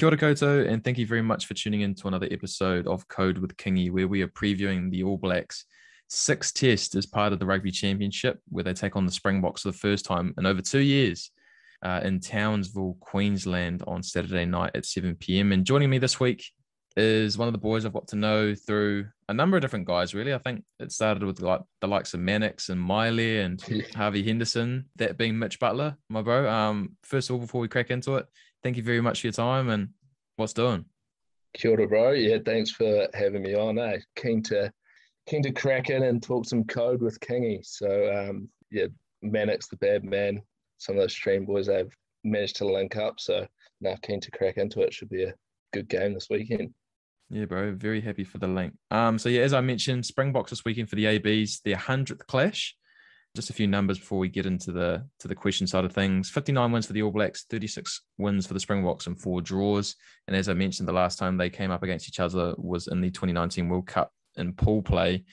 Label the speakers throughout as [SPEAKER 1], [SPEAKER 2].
[SPEAKER 1] Kia ora koutou, and thank you very much for tuning in to another episode of Code with Kingy, where we are previewing the All Blacks sixth test as part of the Rugby Championship, where they take on the Springboks for the first time in over two years uh, in Townsville, Queensland on Saturday night at 7 p.m. And joining me this week is one of the boys I've got to know through a number of different guys, really. I think it started with like the likes of Mannix and Miley and Harvey Henderson, that being Mitch Butler, my bro. Um, first of all, before we crack into it, thank you very much for your time and what's doing.
[SPEAKER 2] Kia ora, bro. Yeah, thanks for having me on. Eh? Keen to keen to crack in and talk some code with Kingy. So um, yeah, Mannix the bad man. Some of those stream boys I've managed to link up. So now keen to crack into it. Should be a good game this weekend.
[SPEAKER 1] Yeah, bro. Very happy for the link. Um, so yeah, as I mentioned, Springboks this weekend for the ABs, their hundredth clash. Just a few numbers before we get into the to the question side of things. 59 wins for the All Blacks, 36 wins for the Springboks, and four draws. And as I mentioned, the last time they came up against each other was in the 2019 World Cup in pool play,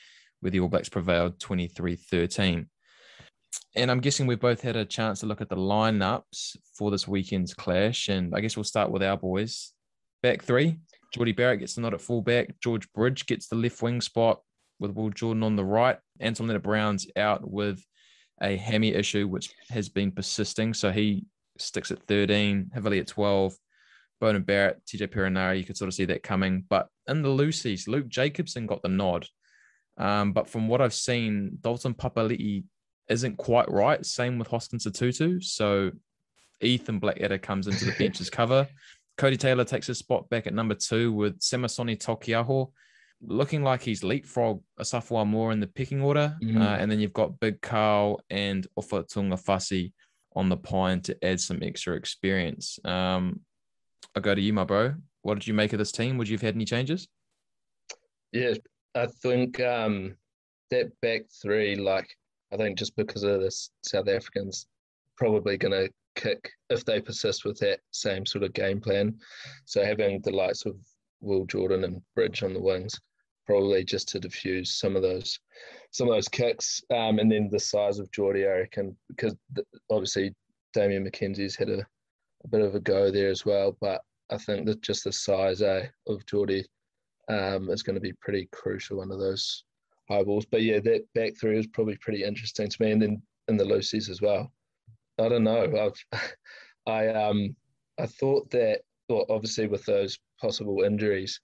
[SPEAKER 1] where the All Blacks prevailed 23-13. And I'm guessing we've both had a chance to look at the lineups for this weekend's clash. And I guess we'll start with our boys. Back three, Jordie Barrett gets the nod at fullback. George Bridge gets the left wing spot with Will Jordan on the right. Anton Lienert-Brown's out with a hammy issue, which has been persisting. So he sticks at 13, Havili at 12, Beauden Barrett, TJ Perenara, you could sort of see that coming. But in the loosies, Luke Jacobson got the nod. Um, but from what I've seen, Dalton Papali'i isn't quite right. Same with Hoskins Sotutu. So Ethan Blackadder comes into the bench's cover. Codie Taylor takes his spot back at number two with Samisoni Taukei'aho looking like he's leapfrog Asafo Aumua in the picking order. Mm. Uh, and then you've got Big Carl and Ofa Tu'ungafasi on the pine to add some extra experience. Um, I'll go to you, my bro. What did you make of this team? Would you have had any changes?
[SPEAKER 2] Yeah, I think um, that back three, like, I think just because of this, South Africans probably going to kick if they persist with that same sort of game plan. So having the likes of Will Jordan and Bridge on the wings, probably just to diffuse some of those some of those kicks. Um, and then the size of Jordie, I reckon, because obviously Damian McKenzie's had a, a, bit of a go there as well. But I think that just the size eh, of Jordie um, is going to be pretty crucial under those high balls. But yeah, that back three is probably pretty interesting to me. And then in the loosies as well. I don't know. I've I um I thought that well, obviously with those possible injuries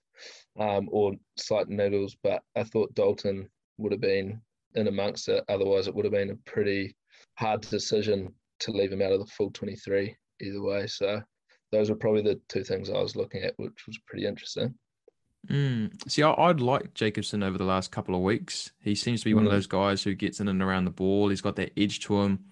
[SPEAKER 2] um, or slight niggles, but I thought Dalton would have been in amongst it. Otherwise, it would have been a pretty hard decision to leave him out of the full 23 either way. So those were probably the two things I was looking at, which was pretty interesting.
[SPEAKER 1] Mm. See, I, would like Jacobson over the last couple of weeks. He seems to be mm. one of mm. those guys who gets in and around the ball. He's got that edge to him.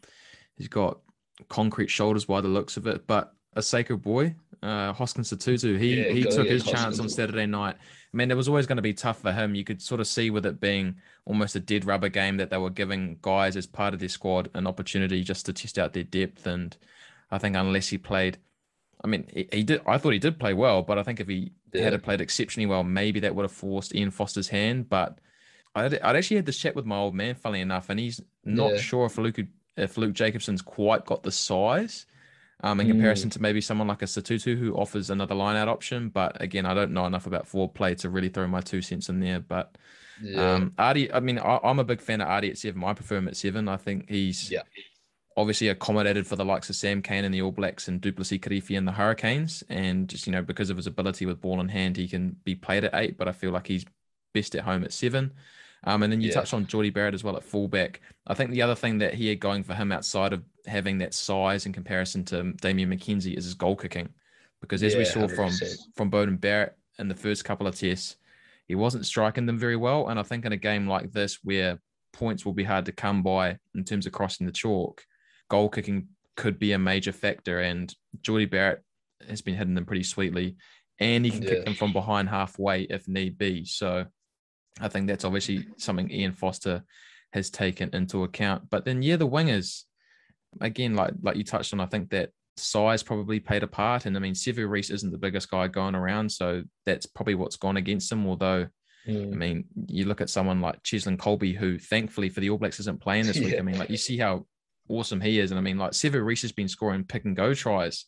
[SPEAKER 1] He's got concrete shoulders by the looks of it. But a sacred boy, uh, Hoskins Sotutu. He yeah, he took his chance on Saturday night. I mean, it was always going to be tough for him. You could sort of see with it being almost a dead rubber game that they were giving guys as part of their squad an opportunity just to test out their depth. And I think unless he played, I mean, he, he did. I thought he did play well, but I think if he yeah. had played exceptionally well, maybe that would have forced Ian Foster's hand. But I'd, I'd actually had this chat with my old man, funny enough, and he's not yeah. sure if Luke if Luke Jacobson's quite got the size um, in comparison mm. to maybe someone like a Sotutu who offers another line out option. But again, I don't know enough about forward play to really throw my two cents in there. But yeah. um, Ardie, I mean, I, am a big fan of Ardie at seven. I prefer him at seven. I think he's yeah. obviously accommodated for the likes of Sam Cane and the All Blacks and Du'Plessis Kirifi and the Hurricanes. And just, you know, because of his ability with ball in hand, he can be played at eight, but I feel like he's best at home at seven. Um, and then you yeah. touched on Jordie Barrett as well at fullback. I think the other thing that he had going for him outside of having that size in comparison to Damian McKenzie is his goal kicking. Because as yeah, we saw 100%. from from Beauden Barrett in the first couple of tests, he wasn't striking them very well. And I think in a game like this where points will be hard to come by in terms of crossing the chalk, goal kicking could be a major factor. And Jordie Barrett has been hitting them pretty sweetly. And he can yeah. kick them from behind halfway if need be. So I think that's obviously something Ian Foster has taken into account. But then, yeah, the wingers, again, like like you touched on, I think that size probably played a part. And I mean, Sevu Reece isn't the biggest guy going around, so that's probably what's gone against him. Although, mm. I mean, you look at someone like Cheslin Kolbe, who thankfully for the All Blacks isn't playing this week. I mean, like you see how awesome he is, and I mean, like Sevu Reece has been scoring pick and go tries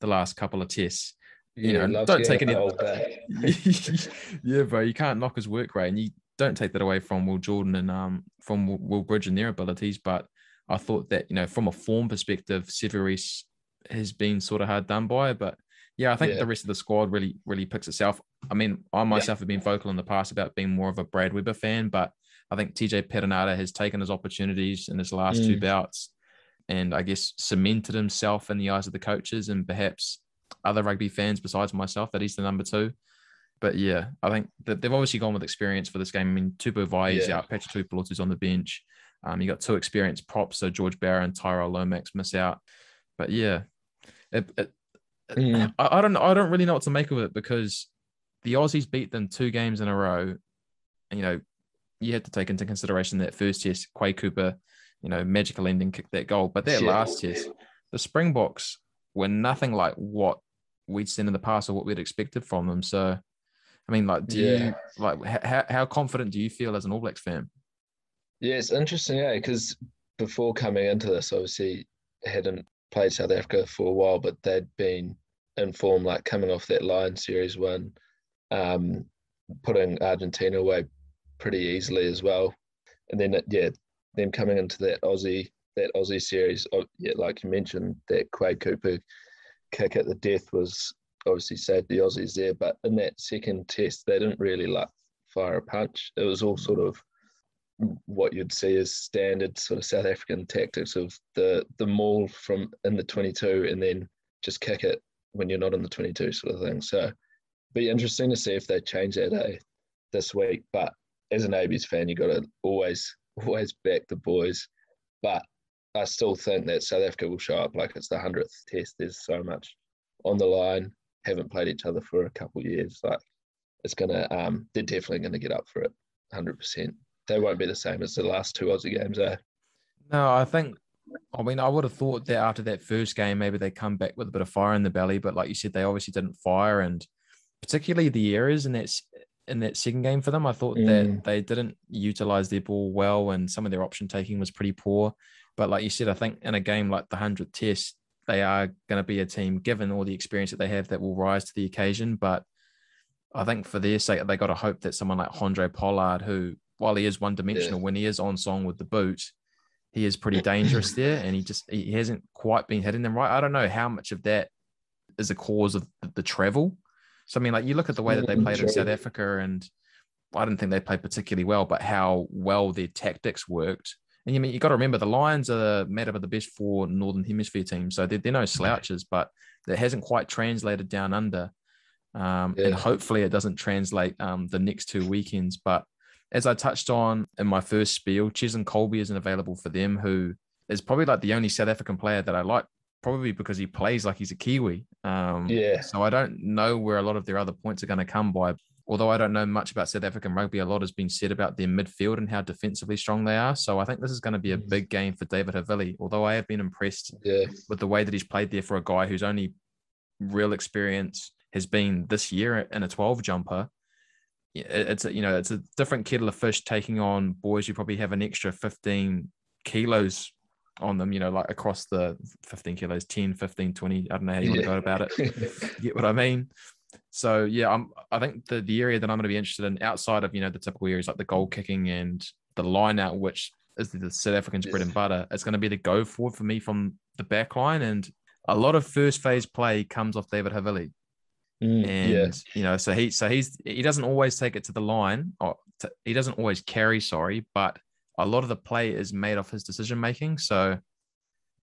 [SPEAKER 1] the last couple of tests you
[SPEAKER 2] Yeah,
[SPEAKER 1] know, don't take any.
[SPEAKER 2] back.
[SPEAKER 1] yeah, bro, you can't knock his work rate, and you don't take that away from Will Jordan and um from Will- Bridge and their abilities. But I thought that you know, from a form perspective, Sevu Reece has been sort of hard done by. But yeah, I think
[SPEAKER 2] Yeah.
[SPEAKER 1] the rest of the squad really, really picks itself. I mean, I myself have been vocal in the past about being more of a Brad Weber fan, but I think TJ Perenara has taken his opportunities in his last two
[SPEAKER 2] Mm.
[SPEAKER 1] bouts, and I guess cemented himself in the eyes of the coaches and perhaps other rugby fans besides myself that he's the number two. But yeah, I think that they've obviously gone with experience for this game. I mean, Tupou Vaa'i's
[SPEAKER 2] Yeah.
[SPEAKER 1] out, Patrick Tuipulotu's on the bench. Um, you got two experienced props, so George Bower and Tyrell Lomax miss out. But yeah, it, it,
[SPEAKER 2] Mm.
[SPEAKER 1] I, I don't I don't really know what to make of it because the Aussies beat them two games in a row. And, you know, you had to take into consideration that first test, Quade Cooper, you know, magical ending kicked that goal. But that
[SPEAKER 2] Yeah.
[SPEAKER 1] last test, the Springboks were nothing like what we'd seen in the past or what we'd expected from them. So, I mean, like, do
[SPEAKER 2] Yeah.
[SPEAKER 1] you like how how confident do you feel as an All Blacks fan?
[SPEAKER 2] Yeah, it's interesting, yeah, because before coming into this, obviously hadn't played South Africa for a while, but they'd been in form, like coming off that Lion Series win, um, putting Argentina away pretty easily as well, and then yeah, them coming into that Aussie that Aussie series, oh, yeah, like you mentioned, that Quade Cooper kick at the death was obviously saved the Aussies there, but in that second test, they didn't really like fire a punch. It was all sort of what you'd see as standard sort of South African tactics of the the maul from in the 22 and then just kick it when you're not in the 22 sort of thing. So be interesting to see if they change that eh, this week. But as an ABs fan, you got to always always back the boys. But I still think that South Africa will show up like it's the hundredth test. There's so much on the line. Haven't played each other for a couple of years. Like it's gonna, um, they're definitely gonna get up for it, hundred percent. They won't be the same as the last two Aussie games, eh?
[SPEAKER 1] No, I think. I mean, I would have thought that after that first game, maybe they come back with a bit of fire in the belly. But like you said, they obviously didn't fire, and particularly the errors in that in that second game for them, I thought
[SPEAKER 2] Mm.
[SPEAKER 1] that they didn't utilize their ball well, and some of their option taking was pretty poor. But like you said, I think in a game like the hundredth test, they are going to be a team, given all the experience that they have, that will rise to the occasion. But I think for their sake, they got to hope that someone like Andre Pollard, who while he is one dimensional, when he is on song with the boot, he is pretty dangerous there, and he just he hasn't quite been hitting them right. I don't know how much of that is a cause of the, the travel. So I mean, like you look at the way that they
[SPEAKER 2] Mm,
[SPEAKER 1] played in. South Africa, and I didn't think they played particularly well, but how well their tactics worked. And you mean you got to remember the Lions are made up of the best four Northern Hemisphere teams, so they're, they're no slouches, but that hasn't quite translated down under. Um, And hopefully it doesn't translate um, the next two weekends. But as I touched on in my first spiel, Cheslin Kolbe isn't available for them, who is probably like the only South African player that I like, probably because he plays like he's a Kiwi. Um,
[SPEAKER 2] Yeah.
[SPEAKER 1] So I don't know where a lot of their other points are going to come by. Although I don't know much about South African rugby, a lot has been said about their midfield and how defensively strong they are. So I think this is going to be a big game for David Havili. Although I have been impressed
[SPEAKER 2] Yeah.
[SPEAKER 1] with the way that he's played there for a guy whose only real experience has been this year in a 12 jumper. It's a, you know it's a different kettle of fish taking on boys who probably have an extra 15 kilos on them, you know, like across the 15 kilos, 10, 15, 20. I don't know how you want to go about it. You get what I mean? So yeah, I'm I think the, the area that I'm going to be interested in outside of you know the typical areas like the goal kicking and the line out, which is the South Africans' bread and butter, it's going to be the go forward for me from the back line. And a lot of first phase play comes off David Havili.
[SPEAKER 2] Mm,
[SPEAKER 1] And
[SPEAKER 2] yeah.
[SPEAKER 1] you know, so he so he's he doesn't always take it to the line, or t- he doesn't always carry, sorry, but a lot of the play is made off his decision making. So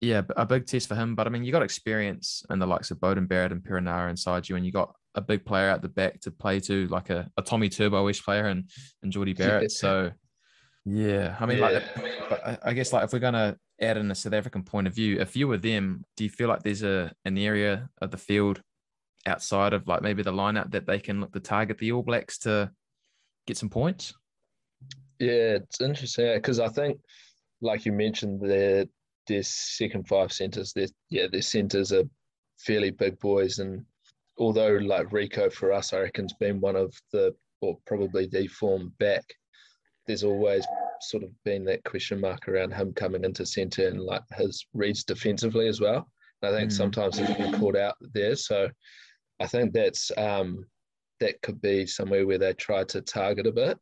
[SPEAKER 1] yeah, a big test for him. But I mean, you got experience in the likes of Beauden Barrett and Perenara inside you, and you got a big player at the back to play to, like a, a Tommy Turbo-ish player and and Jordie Barrett. So yeah, I mean, like, but I- I guess like if we're gonna add in a South African point of view, if you were them, do you feel like there's a an area of the field outside of like maybe the lineup that they can look to target the All Blacks to get some points?
[SPEAKER 2] Yeah, it's interesting because I think, like you mentioned, their their second five centers, their yeah, their centers are fairly big boys, and although like Rieko for us, I reckon's been one of the or probably the form back. There's always sort of been that question mark around him coming into center and like his reads defensively as well. And I think
[SPEAKER 1] Mm.
[SPEAKER 2] sometimes he's been caught out there. So I think that's um, that could be somewhere where they try to target a bit.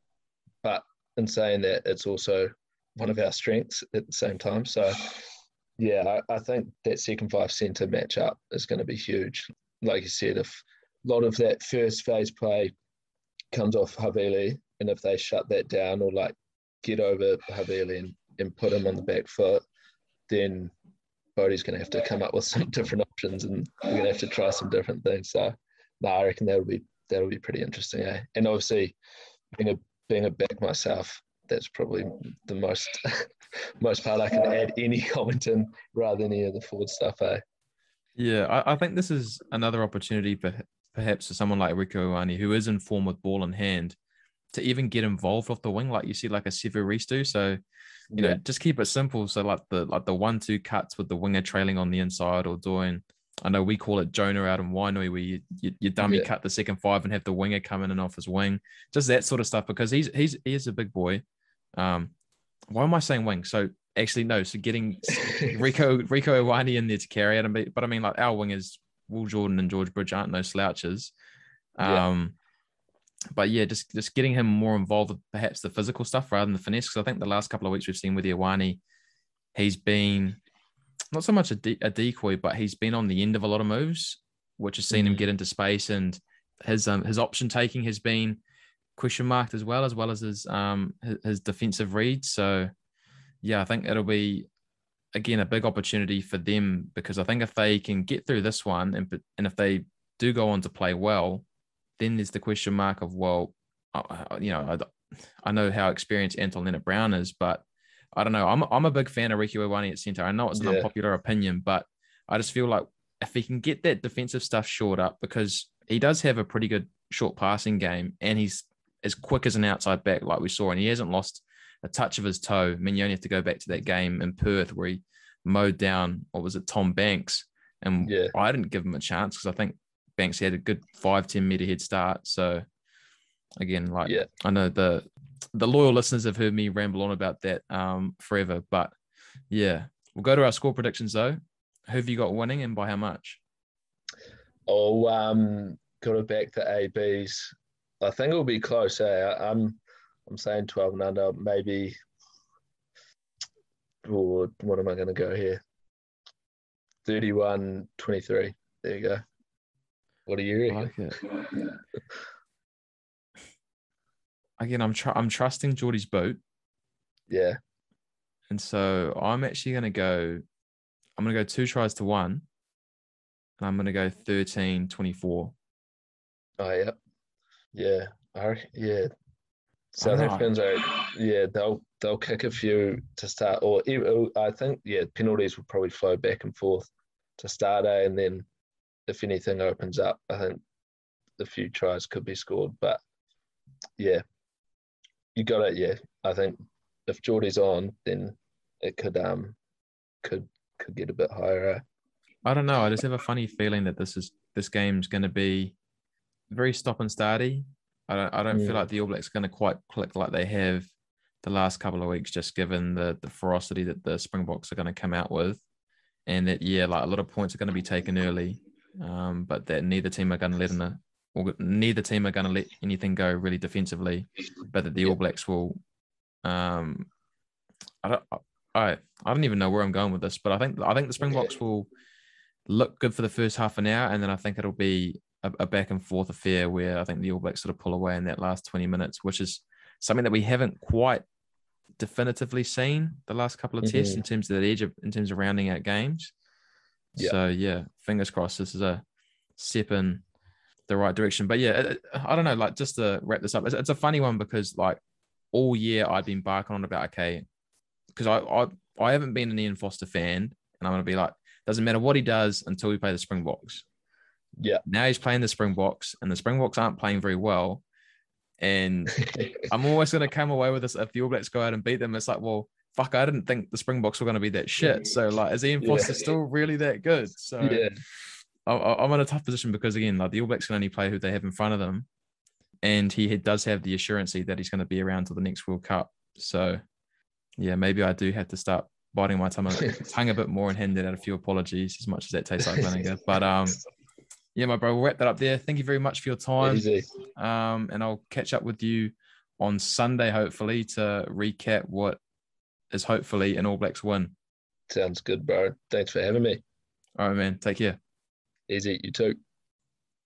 [SPEAKER 2] But in saying that, it's also one of our strengths at the same time. So, yeah, I, I think that second five centre matchup is going to be huge. Like you said, if a lot of that first phase play comes off Havili, and if they shut that down or like get over Havili and, and put him on the back foot, then Bodie's going to have to come up with some different options, and we're going to have to try some different things. So, no, I reckon that'll be that'll be pretty interesting. Eh? And obviously, being a being a back myself, that's probably the most most part I can add any comment in rather than any of the forward stuff. Eh?
[SPEAKER 1] Yeah, I, I think this is another opportunity for perhaps for someone like Rieko Ioane, who is in form with ball in hand, to even get involved off the wing, like you see, like a do. So, you yeah. know, just keep it simple. So, like the like the one-two cuts with the winger trailing on the inside, or doing, I know we call it Jonah out in Wainui, where you, you, you dummy yeah. cut the second five and have the winger come in and off his wing, just that sort of stuff. Because he's he's he is a big boy. Um, why am I saying wing? So actually, no. So getting Rico Rieko Ioane in there to carry it, but I mean, like our wingers Will Jordan and George Bridge aren't no slouches. Um, yeah. But yeah, just just getting him more involved with perhaps the physical stuff rather than the finesse. Because I think the last couple of weeks we've seen with Ioane, he's been not so much a, de- a, decoy, but he's been on the end of a lot of moves, which has seen mm-hmm. him get into space, and his um, his option taking has been question marked as well, as well as his um his, his defensive reads. So yeah, I think it'll be again a big opportunity for them because I think if they can get through this one and and if they do go on to play well, then there's the question mark of well, you know, I, I know how experienced Anton Lienert-Brown is, but I don't know. I'm I'm a big fan of Ricky Ioane at centre. I know it's an yeah. unpopular opinion, but I just feel like if he can get that defensive stuff short up because he does have a pretty good short passing game and he's as quick as an outside back like we saw and he hasn't lost a touch of his toe. I mean, you only have to go back to that game in Perth where he mowed down, what was it, Tom Banks. And yeah. I didn't give him a chance because I think Banks had a good five, 10 meter head start. So again, like yeah. I know the the loyal listeners have heard me ramble on about that um, forever. But yeah, we'll go to our score predictions though. Who have you got winning and by how much?
[SPEAKER 2] Oh, um, got it back to ABs. I think it'll be close. Eh? I'm I'm saying 12 and under, maybe. Or what am I going to go here? 31 23. There you go. What do you reckon? like
[SPEAKER 1] Again, I'm tr- I'm trusting Jordie's boot.
[SPEAKER 2] Yeah.
[SPEAKER 1] And so I'm actually going to go. I'm going to go two tries to one. And I'm going to go 13 24.
[SPEAKER 2] Oh, yeah. Yeah. I, yeah. South Africans are yeah they'll they'll kick a few to start or I think yeah penalties will probably flow back and forth to start a and then if anything opens up I think a few tries could be scored but yeah you got it yeah I think if Jordie's on then it could um could could get a bit higher. Eh?
[SPEAKER 1] I don't know. I just have a funny feeling that this is this game's going to be very stop and starty. I don't I don't yeah. feel like the All Blacks are going to quite click like they have the last couple of weeks, just given the the ferocity that the Springboks are going to come out with, and that yeah, like a lot of points are going to be taken early, um, but that neither team are going to let in a neither team are going to let anything go really defensively, but that the All Blacks will. Um, I don't. I I don't even know where I'm going with this, but I think I think the Springboks will look good for the first half an hour, and then I think it'll be a, a, back and forth affair where I think the All Blacks sort of pull away in that last 20 minutes, which is something that we haven't quite definitively seen the last couple of mm-hmm. tests in terms of the edge of, in terms of rounding out games. Yeah. So yeah, fingers crossed. This is a step in the right direction. But yeah, uh, uh, I don't know. Like just to wrap this up, it's, it's a funny one because like all year I've been barking on about okay, because I, I I haven't been an Ian Foster fan, and I'm gonna be like, doesn't matter what he does until we play the Springboks.
[SPEAKER 2] Yeah.
[SPEAKER 1] Now he's playing the Springboks, and the Springboks aren't playing very well. And I'm always to come away with this if the All Blacks go out and beat them. It's like, well, fuck, I didn't think the Springboks were to be that shit. So, like, is Ian Foster yeah. still really that good? So,
[SPEAKER 2] yeah.
[SPEAKER 1] I, am in a tough position because, again, like the All Blacks can only play who they have in front of them. And he does have the assurance that he's going to be around till the next World Cup. So, yeah, maybe I do have to start biting my tongue, tongue a bit more and handing out a few apologies as much as that tastes like vinegar. But um, Yeah, my bro. We'll wrap that up there. Thank you very much for your time.
[SPEAKER 2] Easy.
[SPEAKER 1] Um, and I'll catch up with you on Sunday, hopefully, to recap what is hopefully an All Blacks win.
[SPEAKER 2] Sounds good, bro. Thanks for having me.
[SPEAKER 1] All right, man. Take care.
[SPEAKER 2] Easy. You too.